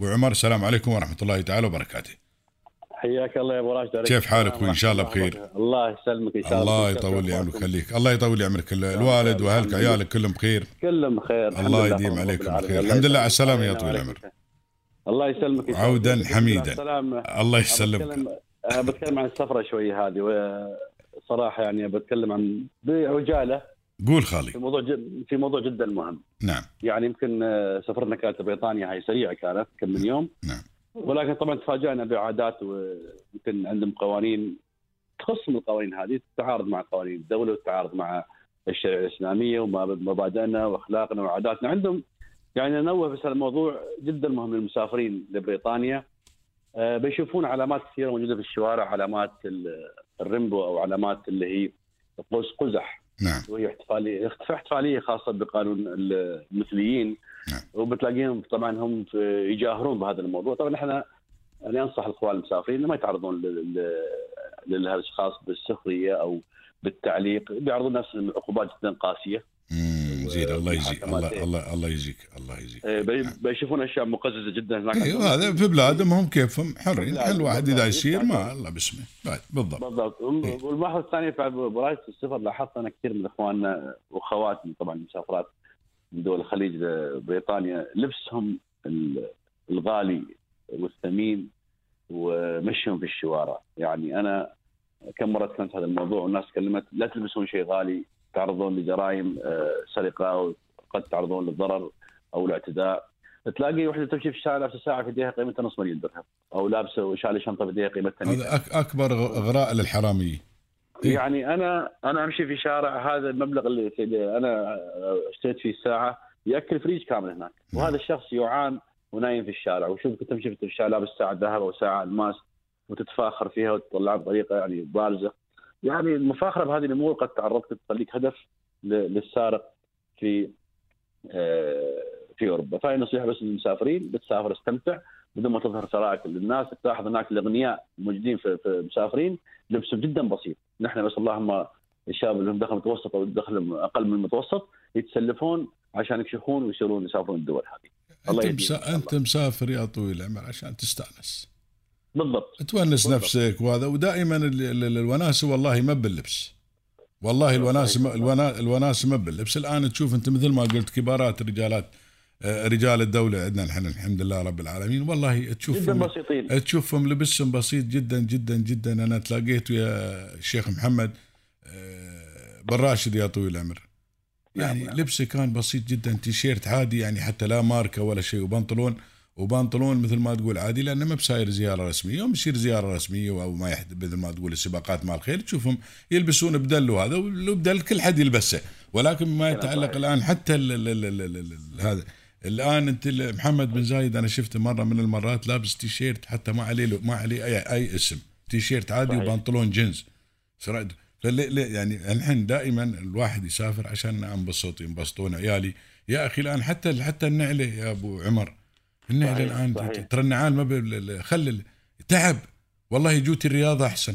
أبو عمر السلام عليكم ورحمة الله تعالى وبركاته. حياك الله يا أبو راشد كيف حالك وإن شاء الله بخير؟ الله. يسلمك إن شاء الله. الله يطول لي عمرك يخليك الله يطول لي عمرك. الوالد وأهلك عيالك كلهم بخير؟ كلهم بخير. الله لله يديم عليكم. بخير. الحمد لله على. السلامه يا طويل. العمر. الله يسلمك عودا. حميدا. الله يسلمك. بتكلم عن السفرة شوي هذه وصراحه يعني بتكلم عن بعجالة. قول خالي. في موضوع جد في موضوع جدا مهم. نعم. يعني يمكن آه، سفرنا كانت بريطانيا هاي سريعة كانت كم من يوم. نعم. ولكن طبعا تفاجأنا بعادات ويمكن عندهم قوانين تخص من القوانين هذه تتعارض مع قوانين الدولة وتتعارض مع الشريعة الإسلامية ومبادئنا وأخلاقنا وعاداتنا. عندهم يعني ننوه بس الموضوع جدا مهم للمسافرين لبريطانيا. آه، بيشوفون علامات كثيرة موجودة في الشوارع علامات ال- الريمبو أو علامات اللي هي قوس قزح. نعم. وهي احتفاليه احتف- احتفالية خاصة بقانون المثليين. نعم. وبتلاقيهم طبعا هم يجاهرون بهذا الموضوع. طبعا إحنا أنا انصح الأخوان المسافرين ما يتعرضون لل- لل- للاشخاص بالسخرية أو بالتعليق. بيعرضون نفسهم لعقوبات جدا قاسية. مم، زين الله يجزيك الله. الله الله يجزيك الله يجزيك. إيه، بي- بيشوفون أشياء مقززة جدا هناك. أيوه هذا في بلادهم هم كيفهم حرين. بلادهم، حل واحد إذا. يصير ما الله باسمه. بعد بالضبط. بالضبط. إيه. والملاحظة الثانية بعد برايه السفر لاحظت أنا كثير من اخواننا واخواتنا طبعا مسافرات من دول الخليج لبريطانيا لبسهم ال- الغالي والثمين ومشيهم في الشوارع. يعني أنا كم مرة تكلمت هذا الموضوع والناس تكلمت لا تلبسون شيء غالي تعرضون لجرائم آه، سرقة وقد تعرضون للضرر أو الاعتداء. تلاقي وحدة تمشي في الشارع لابسه ساعه في ايديها قيمتها نص مليون درهم أو لابسة وشالة شنطة في ايديها قيمتها 100 هذا أك أكبر غ- اغراء للحراميه إيه. يعني أنا أنا أمشي في شارع هذا المبلغ اللي أنا اشتريت فيه الساعة يأكل فريج كامل هناك. نعم. وهذا الشخص يعان ونايم في الشارع. وشوف كنت تمشي في الشارع لابس ساعة ذهب أو ساعه ألماس وتتفاخر فيها وتطلعها بطريقة يعني بارزة. يعني المفاخرة بهذه الأمور قد تعرضت تخليك هدف للسارق في آه، في أوروبا. فهي نصيحة بس للمسافرين بتسافر استمتع بدون ما تظهر ثرائك للناس تلاحظ هناك الأغنياء الموجودين في المسافرين لبسهم جدا بسيط. نحن بس اللهم الشباب اللي هم دخل متوسط أو دخلهم أقل من المتوسط يتسلفون عشان يكشفون ويصيرون يسافرون الدول هذه. الله أنت مسافر يا طويل العمر عشان تستأنس. بالضبط. تونس بالضبط. نفسك وهذا ودائما ال- ال- ال- الوناسه والله ما باللبس. والله الوناسه ما- الونا- الوناسه ما باللبس. الآن تشوف أنت مثل ما قلت كبارات رجالات آه، رجال الدولة عندنا الحين الحمد لله رب العالمين. والله جدا تشوفهم بسيطين. تشوفهم لبسهم بسيط جدا جدا جدا. أنا تلاقيت ويا الشيخ محمد آه، بن راشد يا طويل العمر. يعني نعم. لبسه كان بسيط جدا. تيشيرت عادي يعني حتى لا ماركة ولا شيء وبنطلون. وبنطلون مثل ما تقول عادي لأنه ما بساير زيارة رسمية. يوم يصير زيارة رسمية أو ما يحد مثل ما تقول السباقات مع الخيل تشوفهم يلبسون بدل وهذا والبدل كل حد يلبسه. ولكن ما يتعلق. الآن حتى هذا. الآن أنت محمد بن زايد أنا شفته مرة من المرات لابس تيشيرت حتى ما عليه ما عليه اي, أي اسم. تيشيرت عادي صحيح. وبنطلون جينز. يعني الحين دائما الواحد يسافر عشان أنبسط ينبسطون عيالي. يا أخي الآن حتى حتى النعلة يا أبو عمر. النعله صحيح، الان صحيح. ترى النعال ما خل تعب. والله جوتي الرياضه أحسن.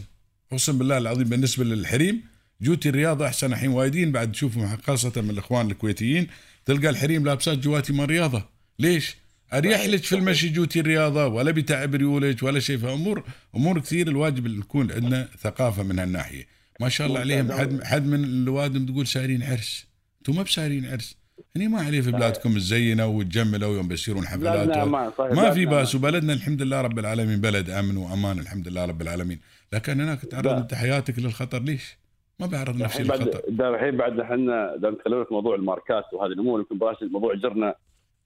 أقسم بالله العظيم بالنسبة للحريم جوتي الرياضه أحسن الحين وايدين. بعد تشوفهم خاصة من الإخوان الكويتيين تلقى الحريم لابسات جواتي مال رياضة. ليش؟ أريح لك في المشي جوتي الرياضة ولا بتعب ريولك ولا شيء. فامور أمور كثير الواجب اللي يكون عندنا ثقافة من هالناحية. ما شاء الله عليهم. حد حد من الوادم تقول سايرين عرس. أنتم ما بسايرين عرس. هني ما عليه في بلادكم الزينة وتجملوا يوم بيصيرون حفلات و- صحيح، ما في بأس وبلدنا الحمد لله رب العالمين بلد أمن وأمان الحمد لله رب العالمين. لكن هناك تعرض. انت حياتك للخطر ليش؟ ما بعرض نفسي للخطر. الحين بعد إحنا نتكلم في موضوع الماركات وهذه الأمور يمكن براس الموضوع جرنا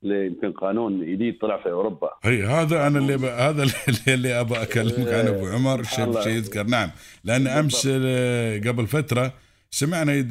يمكن قانون جديد طلع في أوروبا. هي هذا أنا اللي ب... هذا اللي, اللي ابى أكلمك عنه أبو عمر. شيء يذكر. نعم. لأن أمس آه، قبل فترة سمعنا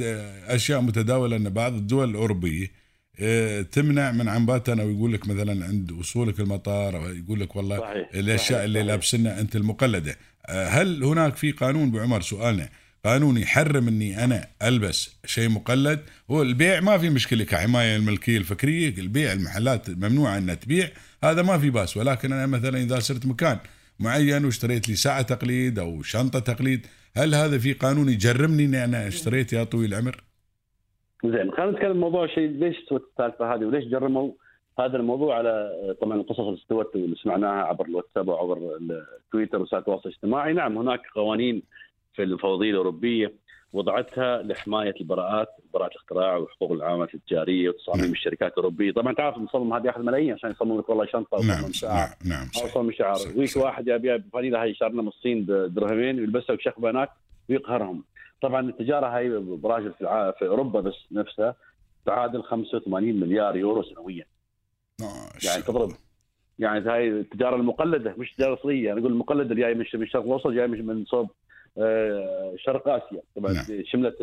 أشياء متداولة أن بعض الدول الأوروبية آه، تمنع من عنباتنا ويقول لك مثلا عند وصولك المطار أو يقول لك والله صحيح الأشياء صحيح، اللي. لابسنها أنت المقلدة. آه، هل هناك في قانون ابو عمر سؤالنا قانون يحرم إني أنا ألبس شيء مقلد؟ هو البيع ما في مشكلة كحماية الملكية الفكرية البيع المحلات ممنوع انها تبيع هذا ما في بأس. ولكن أنا مثلا إذا صرت مكان معين واشتريت لي ساعة تقليد أو شنطة تقليد هل هذا في قانون يجرمني إني أنا اشتريت يا طويل العمر؟ زين خلينا نتكلم موضوع شيء ليش سوت السالفة هذه وليش جرموا هذا الموضوع على طبعا القصص اللي استوت واللي سمعناها عبر الواتساب وعبر التويتر وسائل التواصل الاجتماعي نعم هناك قوانين في المفوضيه الأوروبية وضعتها لحماية البراءات براءه الاختراع وحقوق العلامات التجارية وتصاميم نعم. الشركات الأوروبية طبعا تعرف المصمم هذا ياخذ ملايين عشان يصمم لك والله شنطة نعم نعم نعم أو. يصمم شعار صحيح. واحد يبيع فانيلا هاي شارنا من الصين بدرهمين ويلبسها ويشخبها هناك ويقهرهم طبعا التجارة هاي براجل في, الع... في أوروبا بس نفسها تعادل 85 مليار يورو سنويا ما يعني تضرب. يعني هاي التجارة المقلدة مش التجاره الاصليه أنا أقول المقلدة اللي جاي من الشرق الأوسط جاي من صوب شرق آسيا. طبعا نعم. شملت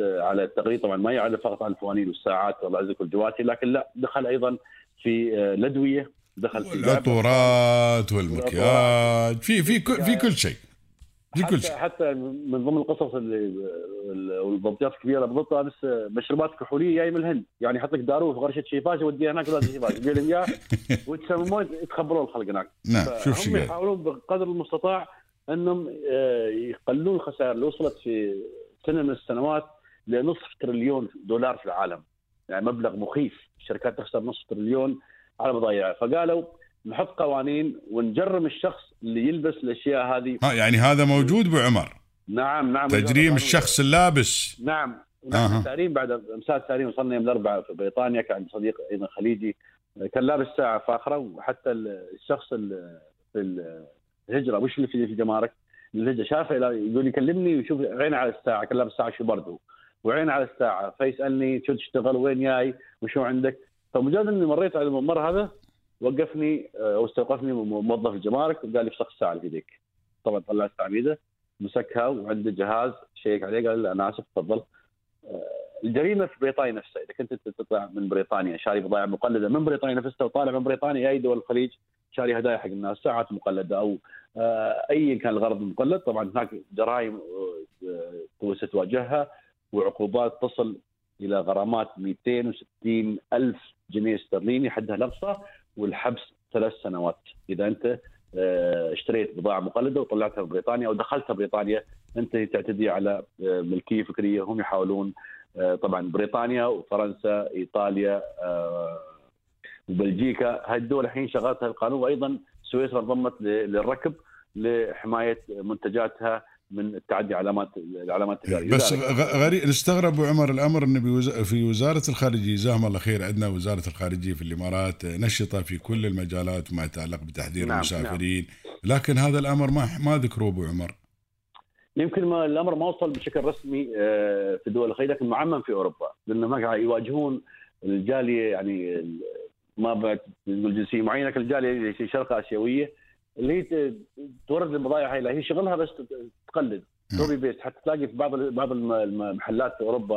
على التقليد طبعا ما يعرف فقط عن الفوانيل والساعات والله يعزك والجواتي لكن لا دخل أيضا في آه، الادويه دخل في لعبة. والعطورات والمكياج في في كل في كل شيء. في كل شيء. حتى من ضمن القصص اللي ال- والضبطيات الكبيرة بضبطها بس مشروبات كحولية جاي من الهند. يعني يحط لك داروه في غرشه شيفاش يوديها هناك ولا شيفاش. يبيع لهم اياه ويتسممون يتخبرون الخلق هناك. نعم شوف شو يحاولون بقدر المستطاع أنهم آه، يقللون الخسائر اللي وصلت في سنة من السنوات لنصف تريليون دولار في العالم. يعني مبلغ مخيف. الشركات تخسر نصف تريليون على بضايعها فقالوا نحط قوانين ونجرم الشخص اللي يلبس الأشياء هذه. ها يعني هذا موجود أبو عمر. نعم نعم. تجريم قانون. الشخص اللابس. نعم. أها. نعم بعد امساء التعريم وصلنا يوم الاربعاء في بريطانيا كان صديق أيضا خليجي كان لابس ساعة فاخرة وحتى الشخص ال- في الهجرة مش في الجمارك الهجرة. شافه يقول يكلمني ويشوف عينه على الساعة كان لابس ساعه شو برضه وعينه على الساعة فيسألني شو تشتغل وين جاي وشو عندك؟ فمجرد إني مريت على الممر هذا وقفني آه، أو استوقفني موظف الجمارك وقال لي افسخ الساعة اللي في يديك. طبعا طلع الساعة بيده مسكها وعنده جهاز شيك عليه قال له أنا آسف تفضل. آه، الجريمة في بريطانيا نفسها إذا كنت تطلع من بريطانيا شاري بضائع مقلدة من بريطانيا نفسها وطالع من بريطانيا اي دول الخليج شاري هدايا حق الناس ساعات مقلده أو آه، اي كان الغرض المقلد. طبعا هناك جرائم آه، ستواجهها وعقوبات تصل إلى غرامات 260 ألف جنيه استرليني حدها الأقصى والحبس ثلاث سنوات. إذا أنت آه، اشتريت بضاعة مقلدة وطلعتها في بريطانيا أو دخلتها بريطانيا أنت تعتدي على ملكية فكرية. هم يحاولون طبعا بريطانيا وفرنسا إيطاليا وبلجيكا. هاي الدول الحين شغلتها القانون وأيضا سويسرا انضمت للركب لحماية منتجاتها من التعدي علامات العلامات التجاريه بس غريب نستغرب أبو عمر الأمر انه بوز... في وزارة الخارجية جزاهم الله خير عندنا وزارة الخارجية في الإمارات نشطة في كل المجالات وما يتعلق بتحذير نعم، المسافرين. لكن هذا الأمر ما ما ذكروه أبو عمر. يمكن ما الأمر ما وصل بشكل رسمي آه، في دول الخليج لكن معمم في أوروبا لأن هناك يواجهون الجالية يعني ما بعد نقول جنسية معينة لكن الجاليه في شرق آسيوية. اللي هي تورد البضائع هاي هي شغلها بس تقلد. copy paste حتى تلاقي في بعض بعض الم- المحلات في أوروبا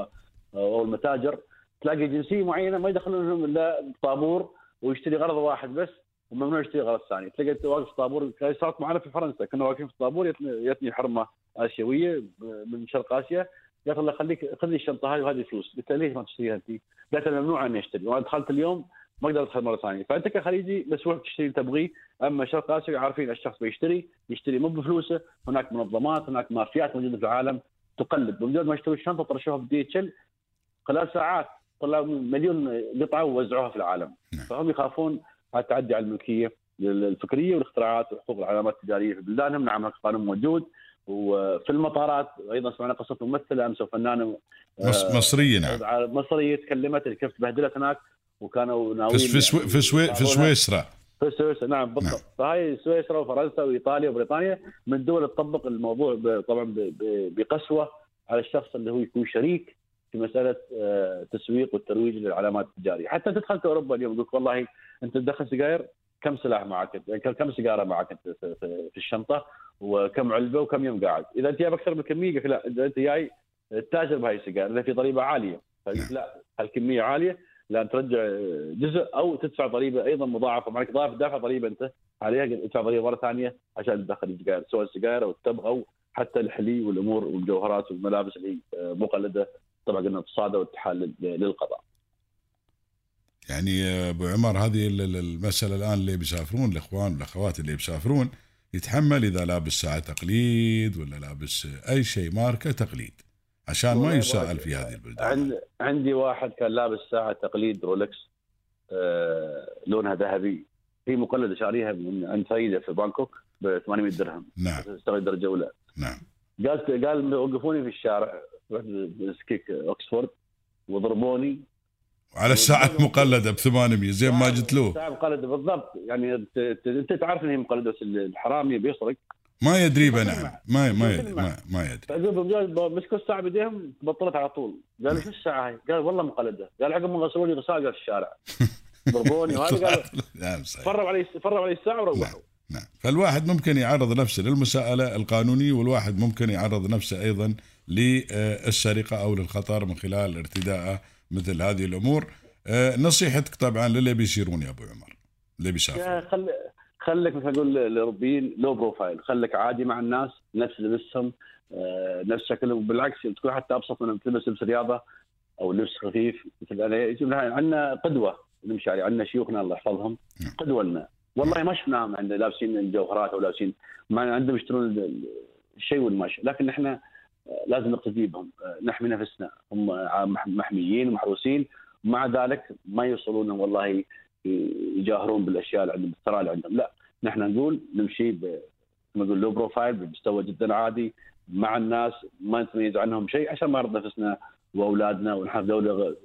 آه، أو المتاجر تلاقي جنسية معينة ما يدخلون لهم إلا طابور ويشتري غرض واحد بس وممنوع يشتري غرض ثاني. تلاقي واقف في طابور. صارت معنا في فرنسا. كنا واقفين في الطابور يتني حرمة آسيوية من شرق آسيا. قالت الله خليك خذ لي الشنطة هذه وهذه فلوس. قلت ليش ما تشتريها أنت؟ قالت ممنوع اني اشتري وأنا دخلت اليوم ما أقدر ادخل مرة ثانية. فأنت كخليجي مسموح تشتري اللي تبغيه أما شرق آسيا عارفين الشخص بيشتري يشتري مو بفلوسه هناك منظمات هناك مافيات موجودة في العالم تقلد بمجرد ما يشتروا الشنطه طرشوها في دي إتش إل خلال ساعات طلعوا مليون قطعة ووزعوها في العالم. نعم. فهم يخافون التعدي على الملكية الفكريه والاختراعات وحقوق العلامات التجارية في بلدانهم. نعم هناك قانون موجود. وفي المطارات أيضا سمعنا قصة ممثلة أمس وفنانة مص... آه، مصرية نعم. مصرية تكلمت كيف تبهدلت هناك. وكانوا ناويين في في, سو... في, سو... في سويسرا. في سويسرا نعم بالضبط. نعم. فهاي سويسرا وفرنسا وإيطاليا وبريطانيا من اللي تطبق الموضوع ب- طبعا ب- ب- بقسوة على الشخص اللي هو يكون شريك في مسألة آه، تسويق والترويج للعلامات التجارية، حتى تدخل أوروبا اليوم يقول لك والله أنت تدخل سجاير كم سلاح معك يعني كم سيجارة معك في, في, في الشنطة؟ وكم علبة؟ وكم يوم قاعد، إذا أنت جايب أكثر من كمية يقول لا إذا أنت جاي تاجر بهاي السيجارة لأن في ضريبة عالية، فيقول لك لا هالكمية عالية. لا ترجع جزء أو تدفع ضريبة أيضا مضاعفة. معك ضاف دافع ضريبة أنت. عليها تدفع ضريبة مرة ثانية عشان تدخل السجاير سواء السجاير أو التبغ أو حتى الحلي والأمور والمجوهرات والملابس اللي مقلدة. طبعا قلنا تصادى واتحال لل- للقضاء. يعني أبو عمر هذه ال- ال- المسألة الآن اللي بيسافرون الإخوان والأخوات اللي بيسافرون يتحمل إذا لابس ساعة تقليد ولا لابس أي شيء ماركة تقليد. عشان ما يساءل في هذه البلدان. عند عندي واحد كان لابس ساعة تقليد Rolex آه، لونها ذهبي. هي مقلده شاريها من عند فريده في بانكوك ب 800 درهم. نعم. درجة أولى. نعم. قال قال وقفوني في الشارع رحت بسكيك اوكسفورد وضربوني. على الساعة مقلدة ب 800 زين ما جت له. ساعه مقلده بالضبط. يعني انت تعرف إن هي مقلدة بس الحرامي بيسرق ما يدري بنعم ما ما يدري ما, ما يدري. فقال مسكوا الساعة بايديهم بطلت على طول. قال شو الساعة هاي؟ قال والله مقلدة. قال عقب ما غسلوا لي غساله في الشارع. ضربوني وهذا قال نعم صحيح. فروا علي فروا علي الساعة وروحوا. نعم فالواحد ممكن يعرض نفسه للمساءلة القانونية والواحد ممكن يعرض نفسه أيضا للسرقة أو للخطر من خلال ارتداء مثل هذه الأمور. آه، نصيحتك طبعا للي بيصيرون يا أبو عمر اللي بيسافر يا خل خليك مثل أقول الاوروبيين لو بروفايل خليك عادي مع الناس نفس لبسهم آه، نفس شكلهم. بالعكس تكون حتى أبسط من تلبس لبس رياضة أو لبس خفيف. مثل أنا عندنا قدوة نمشي عليه عندنا شيوخنا الله يحفظهم نعم. قدوة لنا. والله ما شفناهم عندنا لابسين الجوهرات أو لابسين ما عندهم يشترون ال- ال- الشيء والماشي لكن إحنا آه، لازم نقتدي بهم آه، نحمي نفسنا. هم مح- محميين ومحروسين. مع ذلك ما يوصلون والله يجاهرون بالأشياء اللي عندهم بالثراء اللي عندهم. لا. نحن نقول نمشي ب نقول لو بروفايل بمستوى جدا عادي مع الناس ما نتميز عنهم شيء عشان ما نرضى نفسنا وأولادنا ونحن في دوله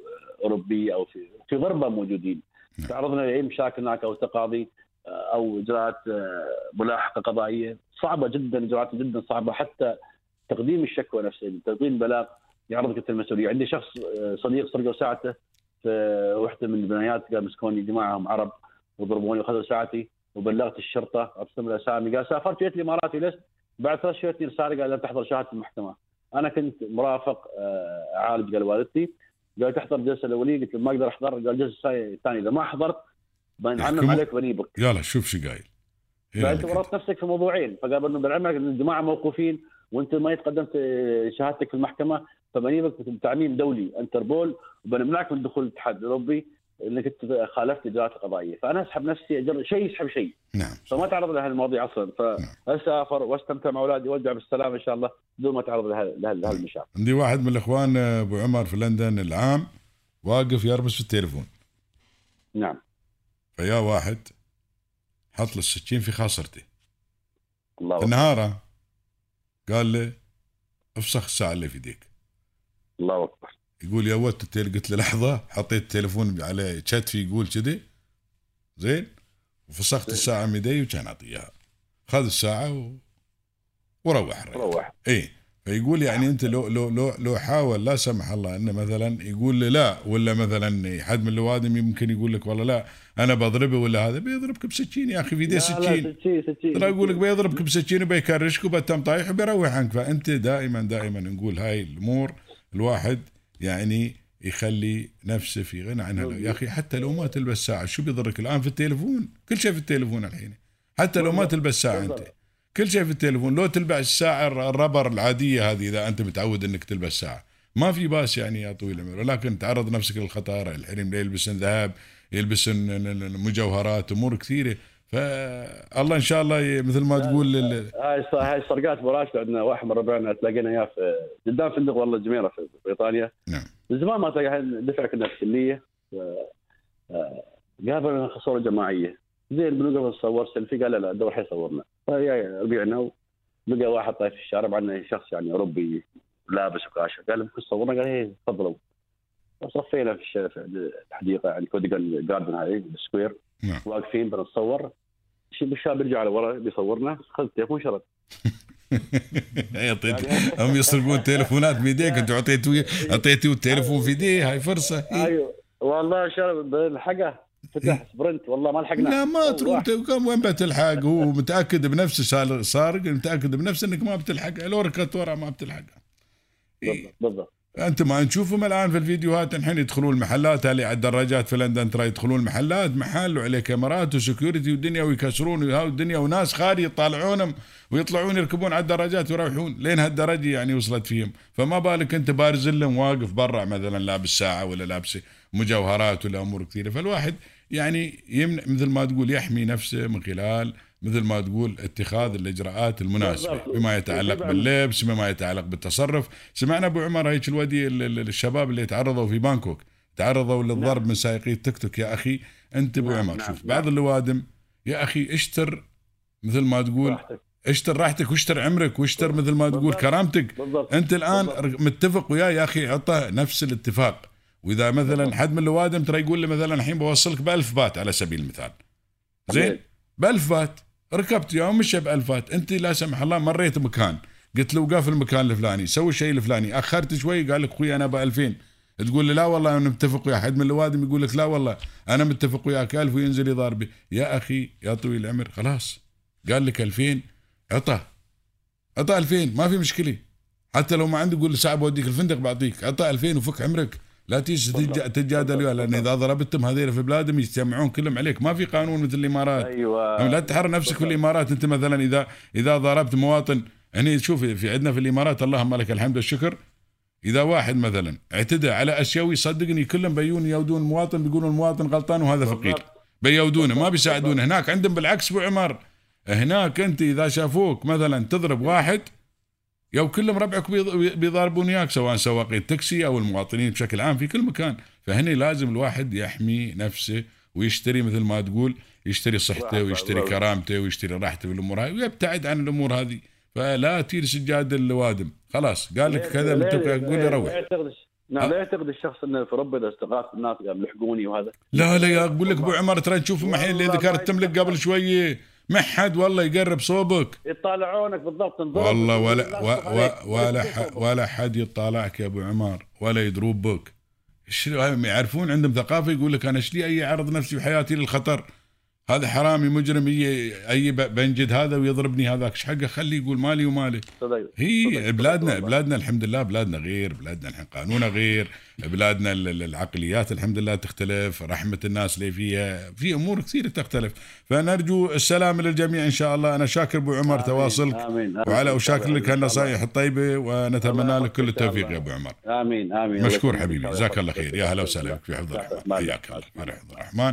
أوروبية أو في في غربة موجودين. نعم. تعرضنا لأي مشاكل هناك أو تقاضي آه، أو إجراءات آه، ملاحقة قضائية. صعبة جدا إجراءات جدا صعبة. حتى تقديم الشكوى نفسها تقديم بلاغ يعرضك أنت المسؤولية. عندي شخص آه، صديق سرقوا ساعته في وحده من البنايات قال مسكوني جماعة هم عرب وضربوني وخذوا ساعتي. وبلغت الشرطة ابسم الاسامي قال سافرت جيت الإمارات ولست بعد ثلاث شهور رساله قال لن تحضر شهادة المحكمة. أنا كنت مرافق آه، عالج قال والدتي. قال تحضر الجلسه الأولية. قلت له ما أقدر أحضر. قال الجلسه الثانية إذا ما حضرت بنعمم؟ عليك بنيبك يلا شوف شو قايل. فأنت. ورطت نفسك في موضوعين. فقال إنه إن الجماعة موقوفين وأنت ما يتقدمت شهادتك في المحكمة فبنيبك بتعميم دولي انتربول وبنمنعك من دخول الاتحاد الأوروبي. إنك خالفت الاجراءات القضائيه فأنا أسحب نفسي اجر شيء يسحب شيء. نعم. فما تعرض لهذه المواضيع أصلا. فأسافر وأستمتع مع أولادي وأرجع بالسلامه إن شاء الله بدون ما تعرض لها- لها- لها المشاكل. عندي واحد من الإخوان أبو عمر في لندن العام واقف يربس في التليفون. نعم. فيا واحد حط له السكين في خاصرته. الله في أكبر. النهار قال له افسخ الساعة اللي في يديك. الله اكبر يقول يا ولد قلت له لحظة حطيت التليفون على كتفي يقول كذي. زين. وفسخت الساعة من يدي وكان اعطيها خذ الساعة و... وروح روح اي فيقول يعني أنت لو لو لو لو حاول لا سمح الله إنه مثلا يقول لي لا ولا مثلا حد من الاوادم يمكن يقول لك والله لا أنا بضربه ولا هذا بيضربك بسكين يا أخي في سكين سكين ترى يقول لك بيضربك بسكين وبيكرشك وبتم طايح وبيروح عنك فأنت دائما دائما نقول هاي الأمور الواحد يعني يخلي نفسه في غنى عنها يا أخي حتى لو ما تلبس ساعة شو بيضرك الآن في التليفون؟ كل شيء في التليفون الحين. حتى لو ما تلبس ساعة أنت. كل شيء في التليفون. لو تلبس الساعة الر- الربر العادية هذه إذا أنت متعود إنك تلبس ساعة. ما في باس يعني يا طويل العمر. ولكن تعرض نفسك للخطر الحريم يلبسن ذهب يلبسن مجوهرات أمور كثيرة. فالله إن شاء الله مثل ما تقول لل- هاي هاي السرقات براشد عندنا واحد من ربعنا تلاقينا اياه في قدام فندق والله جميره في بريطانيا. نعم. من زمان ما تلاقي دفع كنا في الكلية. آه، قابل صوره جماعية. زين بنوقف نصور سيلفي قال لا لا دور حيصورنا فيا ربيعنا لقى واحد طايف في الشارع معنا شخص يعني اوروبي لابس وكاشه قال ممكن تصورنا قال إيه تفضلوا. صفينا في الحديقة يعني Covent Garden هاي ال square. نعم. واقفين بنتصور. الشاب يرجع لورا بيصورنا. خذ التليفون شرد. يعطيك هم يسرقون تليفونات بيديك انت اعطيته اعطيته التليفون في يديه هاي فرصة. أيوه. والله شرد بالحقة فتح sprint. والله ما لحقنا. لا ما تروح. كم وين بتلحق؟ هو متأكد بنفسه سارق متأكد بنفسه إنك ما بتلحق. لو ركضت ورا ما بتلحق. إيه. بالضبط بالضبط. أنت ما نشوفهم الآن في الفيديوهات الحين يدخلون المحلات. اللي على الدراجات في لندن ترى يدخلون المحلات؟ محل وعليه كاميرات و security ودنيا ويكسرون وهاو الدنيا وناس خالي يطالعونهم ويطلعون يركبون على الدراجات ويروحون. لين هالدرجة يعني وصلت فيهم. فما بالك أنت بارز لهم واقف برا مثلا لابس ساعة ولا لابس مجوهرات ولا أمور كثيرة. فالواحد يعني يمنع مثل ما تقول يحمي نفسه من خلال مثل ما تقول اتخاذ الإجراءات المناسبة. بما يتعلق. باللبس بما يتعلق بالتصرف سمعنا أبو عمر هيك الودي ال- ال- الشباب اللي تعرضوا في بانكوك تعرضوا للضرب من سائقي التيك توك يا أخي انتبه نعم، عمر نعم، شوف نعم. بعض اللوادم يا أخي اشتر مثل ما تقول راحتك. اشتر راحتك واشتر عمرك واشتر مثل ما تقول. كرامتك بالضبط أنت الآن بالضبط. متفق وياه يا أخي عطه نفس الاتفاق وإذا مثلا بالضبط. حد من الوادم ترى يقول لي مثلا الحين بوصلك ب 1000 بات على سبيل المثال زين ب 1000 بات ركبت يوم مشى ب 1000 بات أنت لا سمح الله مريت مكان. قلت له وقف المكان الفلاني سوي الشيء الفلاني. أخرت شوي قال لك أخوي أنا ب 2000 تقول لي لا والله أنا متفق ويا حد من الوادم يقول لك لا والله أنا متفق وياك. 1000 وينزل يضاربي يا أخي يا طويل العمر. خلاص. قال لك 2000 عطه عطه 2000 ما في مشكلة. حتى لو ما عندي يقول ساعة بوديك الفندق بعطيك. عطه 2000 وفك عمرك. لا تيجي تتجادل وياه لأن إذا ضربتهم هذول في بلادهم يجتمعون كلهم عليك. ما في قانون مثل الإمارات. أيوه. لا تحر نفسك في. الإمارات. أنت مثلا إذا إذا ضربت مواطن هني شوف في عندنا في الإمارات اللهم لك الحمد والشكر. إذا واحد مثلا اعتدى على اسيوي صدقني كلهم بيون يودون المواطن بيقولون المواطن غلطان وهذا فقير. بيودونه ما. بيساعدونه. هناك عندهم بالعكس أبو عمر. هناك أنت إذا شافوك مثلا تضرب واحد يو كلهم ربعك بيض- بيضاربون وياك سواء سواقي التاكسي أو المواطنين بشكل عام في كل مكان. فهني لازم الواحد يحمي نفسه ويشتري مثل ما تقول يشتري صحته ويشتري. كرامته ويشتري راحته في الأمور هاي ويبتعد عن الأمور هذه. فلا تير سجاد الوادم. خلاص قال لك كذا لا- متفق لا- لي روح. يعتقد نعم لا يعتقد الشخص إنه في ربه إذا استغاث الناس قام لحقوني وهذا؟ لا لا يا أقول لك أبو عمر ترى تشوفهم الحين اللي والله ذكرتهم ما لك قبل شوية. ما حد والله يقرب صوبك. يطالعونك بالضبط والله ولا و و. ولا ح ولا حد يطالعك يا أبو عمر ولا يدروب بك يعرفون عندهم ثقافة يقول لك أنا إيش لي أي اعرض نفسي بحياتي للخطر؟ هذا حرامي مجرم اي بنجد هذا ويضربني هذاك إيش حقه خليه يقول مالي ومالي صدق. هي صدق. بلادنا والله. بلادنا الحمد لله بلادنا غير بلادنا الحين قانونها غير بلادنا ال- ال- العقليات الحمد لله تختلف رحمة الناس اللي فيها في أمور كثيرة تختلف فنرجو السلام للجميع إن شاء الله أنا شاكر أبو عمر آمين. تواصلك آمين. آمين. وعلى وشاكر لك. هالنصائح الطيبة ونتمنى لك كل التوفيق. يا أبو عمر آمين آمين مشكور حبيبي. جزاك الله خير يا هلا وسهلا بك في حفظ الرحمن حياك الله الرحمن